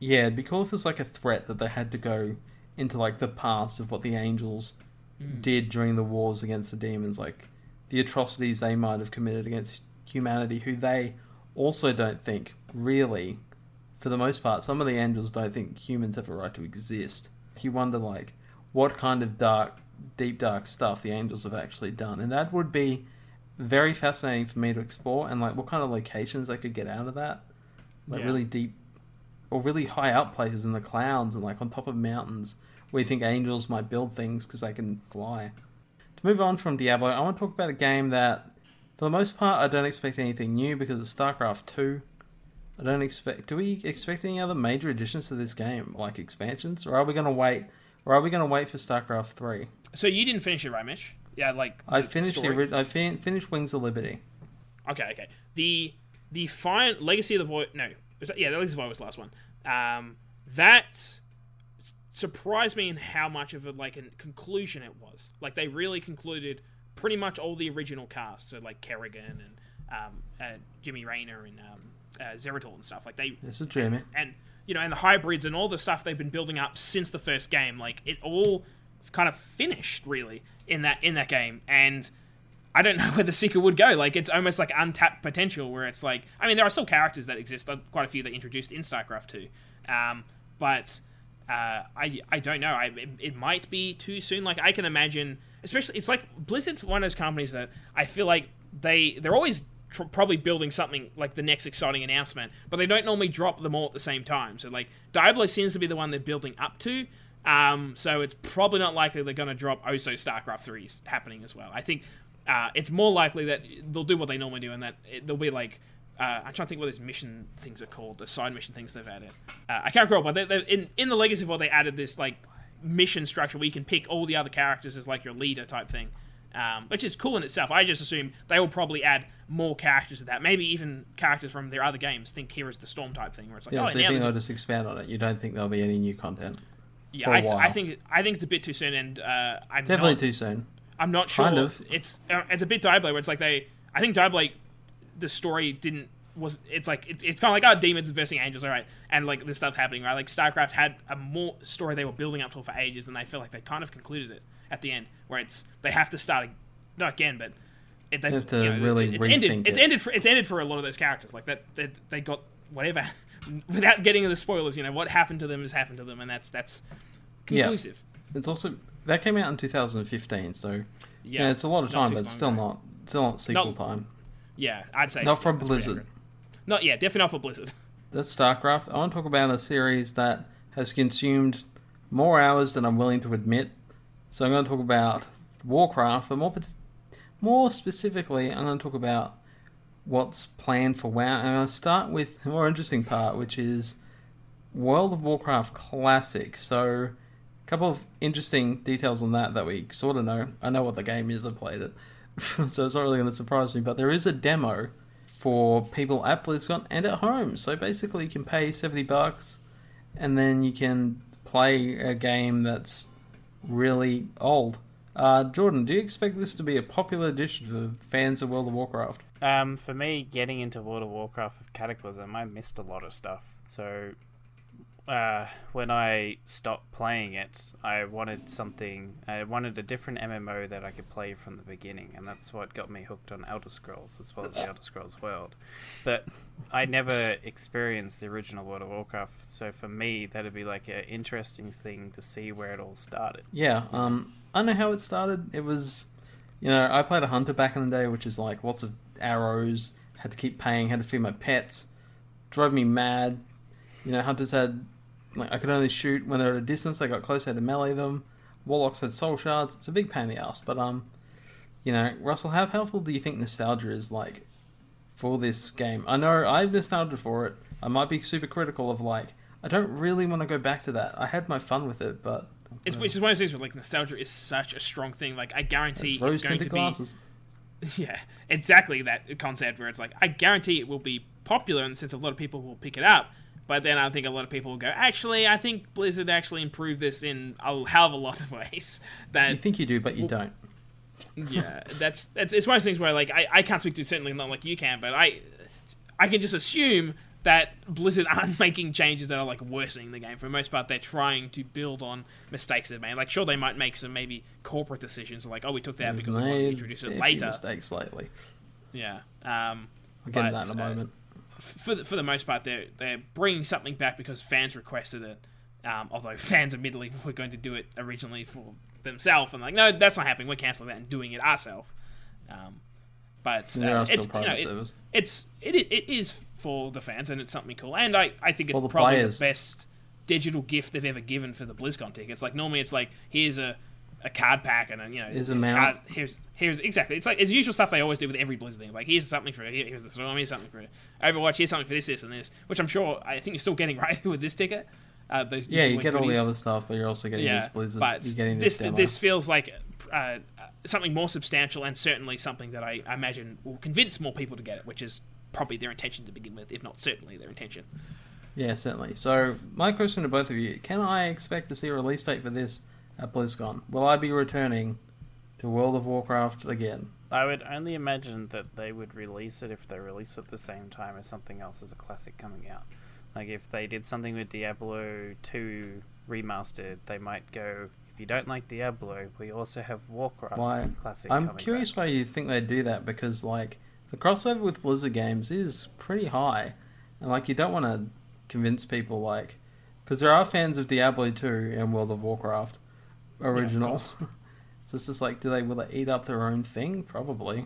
Yeah, it'd be cool if it's like a threat that they had to go into like the past of what the angels Hmm. did during the wars against the demons, like the atrocities they might have committed against humanity, who they also don't think really, for the most part, some of the angels don't think humans have a right to exist. You wonder like what kind of dark, deep dark stuff the angels have actually done, and that would be very fascinating for me to explore, and like what kind of locations they could get out of that, like Yeah. really deep or really high up places in the clouds and like on top of mountains you think angels might build things because they can fly. To move on from Diablo, I want to talk about a game that, for the most part, I don't expect anything new because it's StarCraft 2. I don't expect. Do we expect any other major additions to this game, like expansions, or are we going to wait? Or are we going to wait for StarCraft 3? So you didn't finish it, right, Mitch? Yeah, like I finished the. story? ori- I fin- finished Wings of Liberty. Okay, okay. The the fine Legacy of the Void. No, was that, yeah, the Legacy of the Void was the last one. Um, that surprised me in how much of a like a conclusion it was. Like they really concluded pretty much all the original cast. So like Kerrigan and um, uh, Jimmy Raynor and um, uh, Zeratul and stuff. Like they This is Jeremy. and you know, and the hybrids and all the stuff they've been building up since the first game, like it all kind of finished really in that in that game. And I don't know where the sequel would go. Like it's almost like untapped potential, where it's like, I mean, there are still characters that exist. Quite a few that introduced in StarCraft two, um, but uh, I I don't know. I it, it might be too soon. Like I can imagine, especially it's like Blizzard's one of those companies that I feel like they they're always tr- probably building something like the next exciting announcement, but they don't normally drop them all at the same time. So like Diablo seems to be the one they're building up to. Um, so it's probably not likely they're going to drop also StarCraft 3's happening as well. I think uh, it's more likely that they'll do what they normally do, and that it, they'll be like uh, I'm trying to think what those mission things are called, the side mission things they've added. Uh, I can't recall, but they, they, in in the Legacy of War they added this like mission structure where you can pick all the other characters as like your leader type thing, um, which is cool in itself. I just assume they will probably add more characters to that, maybe even characters from their other games. Think Heroes the Storm type thing, where it's like, yeah, oh, so you think they'll just expand on it? You don't think there'll be any new content? yeah, I, th- I think I think it's a bit too soon, and uh, I'm Definitely not, too soon. I'm not sure. Kind of. It's uh, it's a bit Diablo where it's like they. I think Diablo, the story didn't was. It's like it, it's kind of like oh demons versing angels, all right, and like this stuff's happening, right? Like Starcraft had a more story they were building up to for ages, and they feel like they kind of concluded it at the end, where it's they have to start not again, but. It, they have to you know, really it's ended. rethink It's ended for it's ended for a lot of those characters. Like that, they, they got whatever. Without getting into the spoilers, you know what happened to them has happened to them, and that's that's conclusive Yeah. It's also that came out in 2015, so yeah, Yeah, it's a lot of time, but it's still not still not sequel Not- time. Yeah, I'd say Not from that's Blizzard. Not yeah, definitely not for Blizzard. That's StarCraft. I want to talk about a series that has consumed more hours than I'm willing to admit. So I'm going to talk about Warcraft, but more more specifically, I'm going to talk about what's planned for WoW. And I'm going to start with the more interesting part, which is World of Warcraft Classic. So a couple of interesting details on that that we sort of know. I know what the game is. I played it, so it's not really going to surprise me. But there is a demo for people at BlizzCon and at home. So basically, you can pay seventy bucks, and then you can play a game that's really old. Uh, Jordan, do you expect this to be a popular edition for fans of World of Warcraft? Um, for me, getting into World of Warcraft with Cataclysm, I missed a lot of stuff. So, uh, when I stopped playing it, I wanted something. I wanted a different MMO that I could play from the beginning, and that's what got me hooked on Elder Scrolls as well as the Elder Scrolls World. But I never experienced the original World of Warcraft, so for me, that'd be like an interesting thing to see where it all started. Yeah, um, I know how it started. It was, you know, I played a hunter back in the day, which is like lots of arrows, had to keep paying, had to feed my pets, drove me mad. You know, hunters had like I could only shoot when they're at a distance. They got close, I had to melee them. Warlocks had soul shards. It's a big pain in the ass. But um, you know, Russell, how helpful do you think nostalgia is like for this game? I know I have nostalgia for it. I might be super critical of like I don't really want to go back to that. I had my fun with it, but It's which is one of those things where like nostalgia is such a strong thing. Like I guarantee it's going to tinted be yeah, exactly that concept where it's like I guarantee it will be popular in the sense of a lot of people will pick it up. But then I think a lot of people will go, actually, I think Blizzard actually improved this in a hell of a lot of ways. That You think you do, but you don't. yeah, that's that's it's one of those things where like I, I can't speak to certainly not like you can, but I I can just assume that Blizzard aren't making changes that are like worsening the game. For the most part, they're trying to build on mistakes they've made. Like sure, they might make some maybe corporate decisions like oh we took that because we want to introduce it later. mistakes lately. Yeah. Um, I'll get But, that in a uh, moment. For the, for the most part, they're they're bringing something back because fans requested it. Um, although fans admittedly were going to do it originally for themselves, and like, no, that's not happening. We're canceling that and doing it ourselves. Um, but uh, it's you know, it- it's it, it is for the fans and it's something cool. And I, I think it's the probably players. the best digital gift they've ever given for the BlizzCon tickets. Like normally it's like here's a a card pack and a, you know Here's a mount. card- here's here's exactly it's like it's usual stuff they always do with every Blizzard thing. Like here's something for here, here's the storm, here's something for it. Overwatch, here's something for this, this, and this. Which I'm sure I think you're still getting right with this ticket. Uh, those Yeah, you get all the other stuff, but you're also getting yeah, this Blizzard. but you're getting this this, this feels like uh, something more substantial and certainly something that I, I imagine will convince more people to get it, which is probably their intention to begin with, if not certainly their intention. Yeah, certainly. So, my question to both of you: Can I expect to see a release date for this at BlizzCon? Will I be returning to World of Warcraft again? I would only imagine that they would release it if they release it at the same time as something else as a classic coming out. Like if they did something with Diablo 2 remastered, they might go, if you don't like Diablo, we also have Warcraft Why? classic I'm curious back. why you think they do that because, like, the crossover with Blizzard games is pretty high, and like, you don't want to convince people like, because there are fans of Diablo 2 and World of Warcraft original. so it's just like, do they will they eat up their own thing? Probably.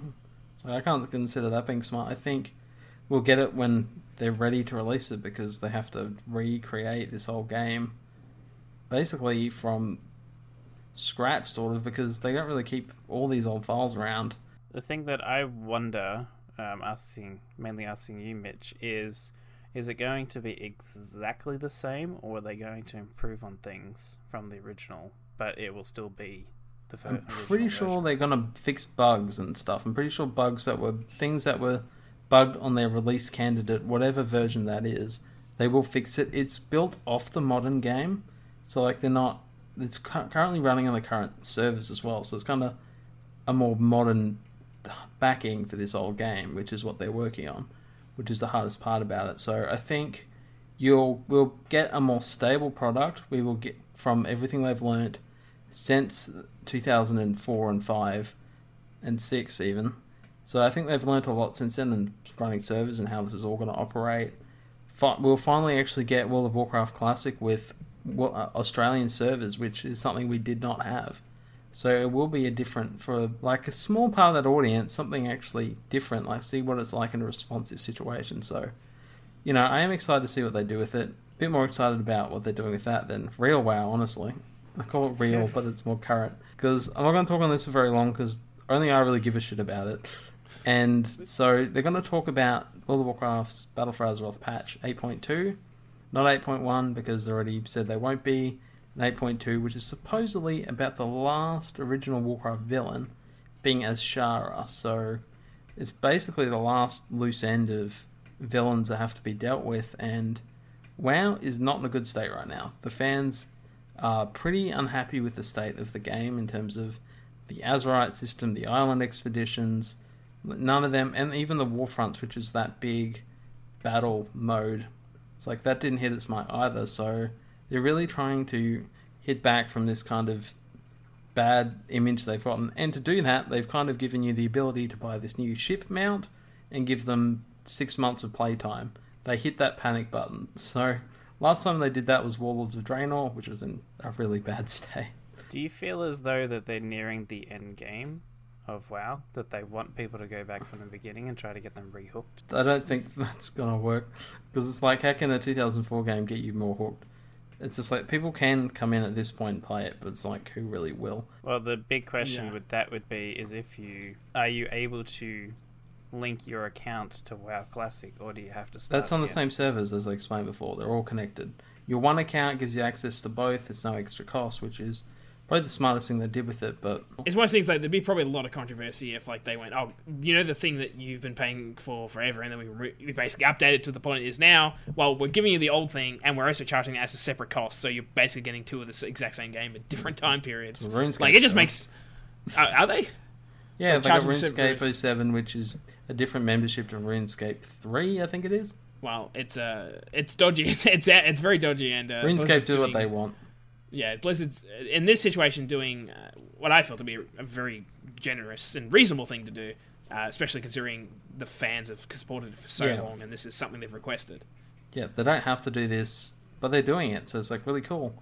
So I can't consider that being smart. I think we'll get it when they're ready to release it because they have to recreate this whole game basically from scratch sort of because they don't really keep all these old files around. The thing that I wonder, um, asking mainly asking you, Mitch, is is it going to be exactly the same, or are they going to improve on things from the original, but it will still be the first. I'm pretty sure version? they're gonna fix bugs and stuff. I'm pretty sure bugs that were things that were bugged on their release candidate, whatever version that is, they will fix it. It's built off the modern game, so like they're not. It's currently running on the current servers as well, so it's kind of a more modern backing for this old game, which is what they're working on, which is the hardest part about it. So I think you'll we'll get a more stable product. We will get from everything they've learnt since 2004 and 5 and 6 even. So I think they've learnt a lot since then and running servers and how this is all going to operate. We'll finally actually get World of Warcraft Classic with uh, Australian servers, which is something we did not have. So it will be a different for like a small part of that audience, something actually different. Like see what it's like in a responsive situation. So, you know, I am excited to see what they do with it. A bit more excited about what they're doing with that than Real WoW, honestly. I call it real, but it's more current. Because I'm not going to talk on this for very long because only I really give a shit about it. And so they're going to talk about World of Warcraft's Battle for Azeroth patch 8.2, not 8.1 because they already said they won't be, and 8.2, which is supposedly about the last original Warcraft villain being Azshara. So it's basically the last loose end of villains that have to be dealt with, and WoW is not in a good state right now. The fans are pretty unhappy with the state of the game in terms of the Azerite system, the island expeditions. None of them, and even the Warfronts, which is that big battle mode. It's like that didn't hit its mark either. So they're really trying to hit back from this kind of bad image they've gotten. And to do that, they've kind of given you the ability to buy this new ship mount and give them six months of playtime. They hit that panic button. So last time they did that was Warlords of Draenor, which was in a really bad state. Do you feel as though that they're nearing the end game of WoW? That they want people to go back from the beginning and try to get them rehooked? I don't think that's gonna work because it's like how can a 2004 game get you more hooked? It's just like people can come in at this point and play it, but it's like who really will? Well, the big question Yeah. with that would be is if you are you able to link your account to WoW Classic, or do you have to start? That's on the same servers as I explained before. They're all connected. Your one account gives you access to both. There's no extra cost, which is probably the smartest thing they did with it. But It's one of those things like there'd be probably a lot of controversy if like they went, oh, you know the thing that you've been paying for forever, and then we, re- we basically update it to the point it is now. Well, we're giving you the old thing, and we're also charging it as a separate cost, so you're basically getting two of the exact same game at different time periods. Well, Like it just makes. Are, are they? yeah, they got charging for RuneScape separate- 07, which is a different membership to RuneScape 3, I think it is. Well, it's uh, it's dodgy. It's it's it's very dodgy, and uh, RuneScape do what they want. yeah, Blizzard's in this situation doing uh, what I feel to be a very generous and reasonable thing to do, uh, especially considering the fans have supported it for so Yeah. long, and this is something they've requested. Yeah, they don't have to do this, but they're doing it, so it's like really cool.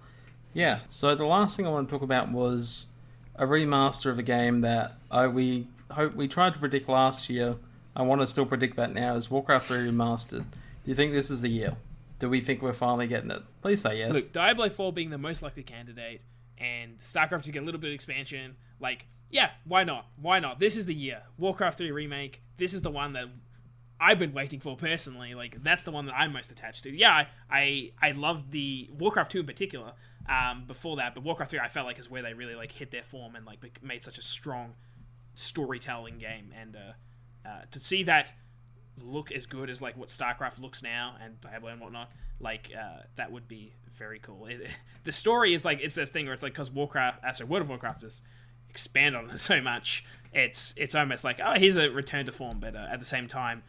Yeah. So the last thing I want to talk about was a remaster of a game that I we hope we tried to predict last year. I want to still predict that now is Warcraft 3 remastered. Do you think this is the year? Do we think we're finally getting it? Please say yes. Look, Diablo 4 being the most likely candidate, and StarCraft to get a little bit of expansion, like, yeah, why not? Why not? This is the year. Warcraft 3 remake. This is the one that I've been waiting for personally. Like, that's the one that I'm most attached to. Yeah, I I, I loved the Warcraft 2 in particular. Um, before that, but Warcraft 3 I felt like is where they really like hit their form and like made such a strong storytelling game. And uh, uh, to see that look as good as like what StarCraft looks now and Diablo and whatnot, like uh, that would be very cool. It, the story is like it's this thing where it's like because Warcraft, uh, so World of Warcraft has expanded on it so much. It's it's almost like oh here's a return to form, but uh, at the same time,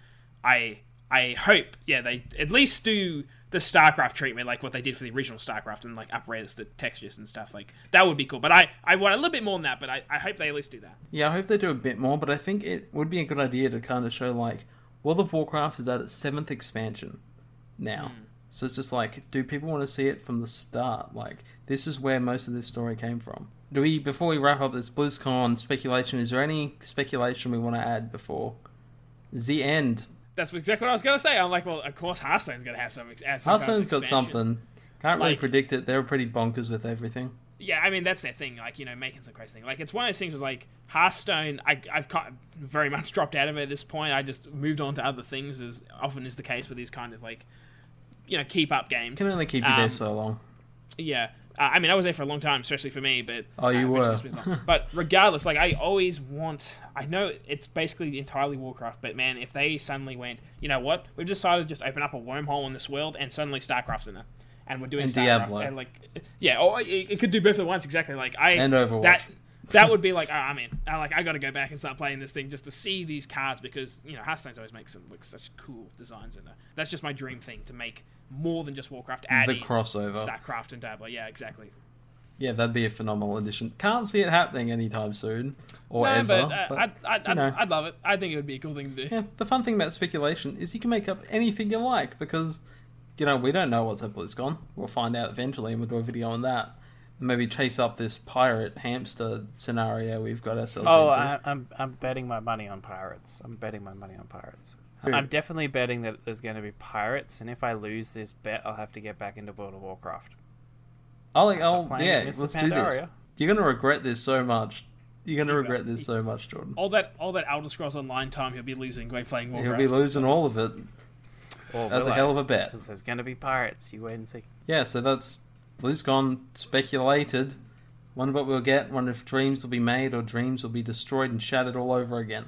I I hope yeah they at least do the StarCraft treatment like what they did for the original StarCraft and like upres the textures and stuff like that would be cool. But I I want a little bit more than that, but I, I hope they at least do that. Yeah, I hope they do a bit more, but I think it would be a good idea to kind of show like World of Warcraft is at its seventh expansion now. Hmm. So it's just like, do people want to see it from the start? Like, this is where most of this story came from. Do we, before we wrap up this BlizzCon speculation, is there any speculation we want to add before the end? That's exactly what I was gonna say. I'm like, well, of course Hearthstone's gonna have some. ex- some Hearthstone's got something. Can't really Like- predict it. They're pretty bonkers with everything. Yeah, I mean that's their thing. Like you know, making some crazy thing. Like it's one of those things. Was like Hearthstone. I, I've kind of very much dropped out of it at this point. I just moved on to other things, as often is the case with these kind of like, you know, keep up games. Can only keep you there Um, so long. Yeah. Uh, I mean, I was there for a long time, especially for me. But Oh, you uh, were. eventually just moved on. but regardless, like I always want. I know it's basically entirely Warcraft, but man, if they suddenly went, you know what? We've decided to just open up a wormhole in this world, and suddenly StarCraft's in there and we're doing And StarCraft, Diablo. and like, yeah, or it, it could do both at once. Exactly. Like I And Overwatch. That that would be like, oh, I mean, I like I got to go back and start playing this thing just to see these cards because you know Hearthstone's always makes some like such cool designs in there. That's just my dream thing to make more than just Warcraft. The Adding crossover. StarCraft and Diablo. Yeah, exactly. Yeah, that'd be a phenomenal addition. Can't see it happening anytime soon or no, ever. but, uh, but, I'd, I'd, I'd. I'd love it. I think it would be a cool thing to do. Yeah, the fun thing about speculation is you can make up anything you like because, you know, we don't know what's at BlizzCon. We'll find out eventually and we'll do a video on that. Maybe chase up this pirate hamster scenario we've got ourselves Oh, into. I, I'm I'm betting my money on pirates. I'm betting my money on pirates. Who? I'm definitely betting that there's going to be pirates, and if I lose this bet, I'll have to get back into World of Warcraft. I'll, like, start I'll, yeah, Mr. let's do this. You're going to regret this so much. You're going to You regret bet. this so much, Jordan. All that all that Elder Scrolls Online time he'll be losing by playing Warcraft. He'll be losing all of it. Or That's will a hell of a bet. Because there's going to be pirates. You wait and see. Yeah, so that's BlizzCon speculated. Wonder what we'll get. Wonder if dreams will be made or dreams will be destroyed and shattered all over again.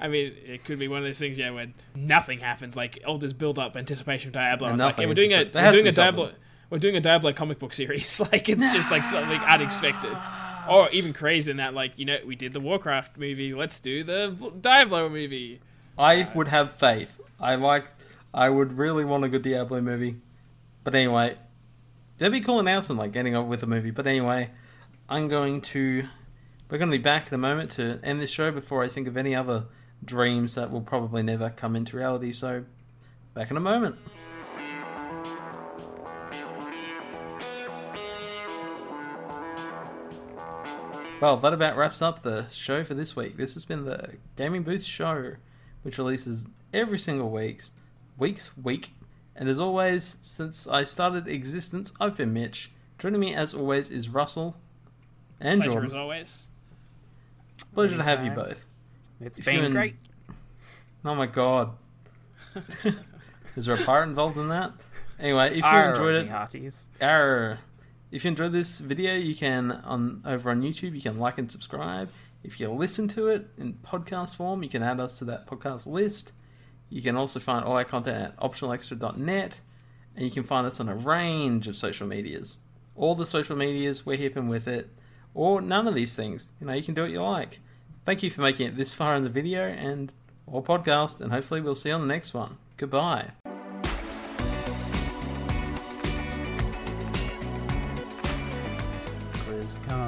I mean, it could be one of those things, yeah, where nothing happens. Like all this build-up anticipation of Diablo. And like, yeah, we're doing a like, we're doing a Diablo something. we're doing a Diablo comic book series. like it's just like something unexpected, or even crazy in that like you know we did the Warcraft movie. Let's do the Diablo movie. I would have faith. I like. I would really want a good Diablo movie. But anyway, that'd be a cool announcement, like getting up with a movie. But anyway, I'm going to. We're going to be back in a moment to end this show before I think of any other dreams that will probably never come into reality. So, back in a moment. Well, that about wraps up the show for this week. This has been the Gaming Booth Show, which releases every single week's week's week. And as always, since I started existence, I've been Mitch. Joining me as always is Russell and Pleasure Jordan. as always. Pleasure to have you both. It's If been you and- great. Oh my god. is there a pirate involved in that? Anyway, if you Arr, enjoyed it, hearties. Arr. If you enjoyed this video, you can on over on YouTube. You can like and subscribe. If you listen to it in podcast form, you can add us to that podcast list. You can also find all our content at optionalextra.net, and you can find us on a range of social medias. All the social medias, we're hipping with it, or none of these things. You know, you can do what you like. Thank you for making it this far in the video and or podcast, and hopefully we'll see you on the next one. Goodbye.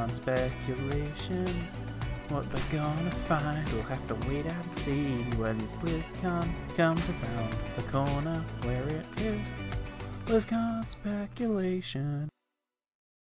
Speculation. What they're gonna find, we'll have to wait and see when this BlizzCon comes around the corner where it is. BlizzCon speculation.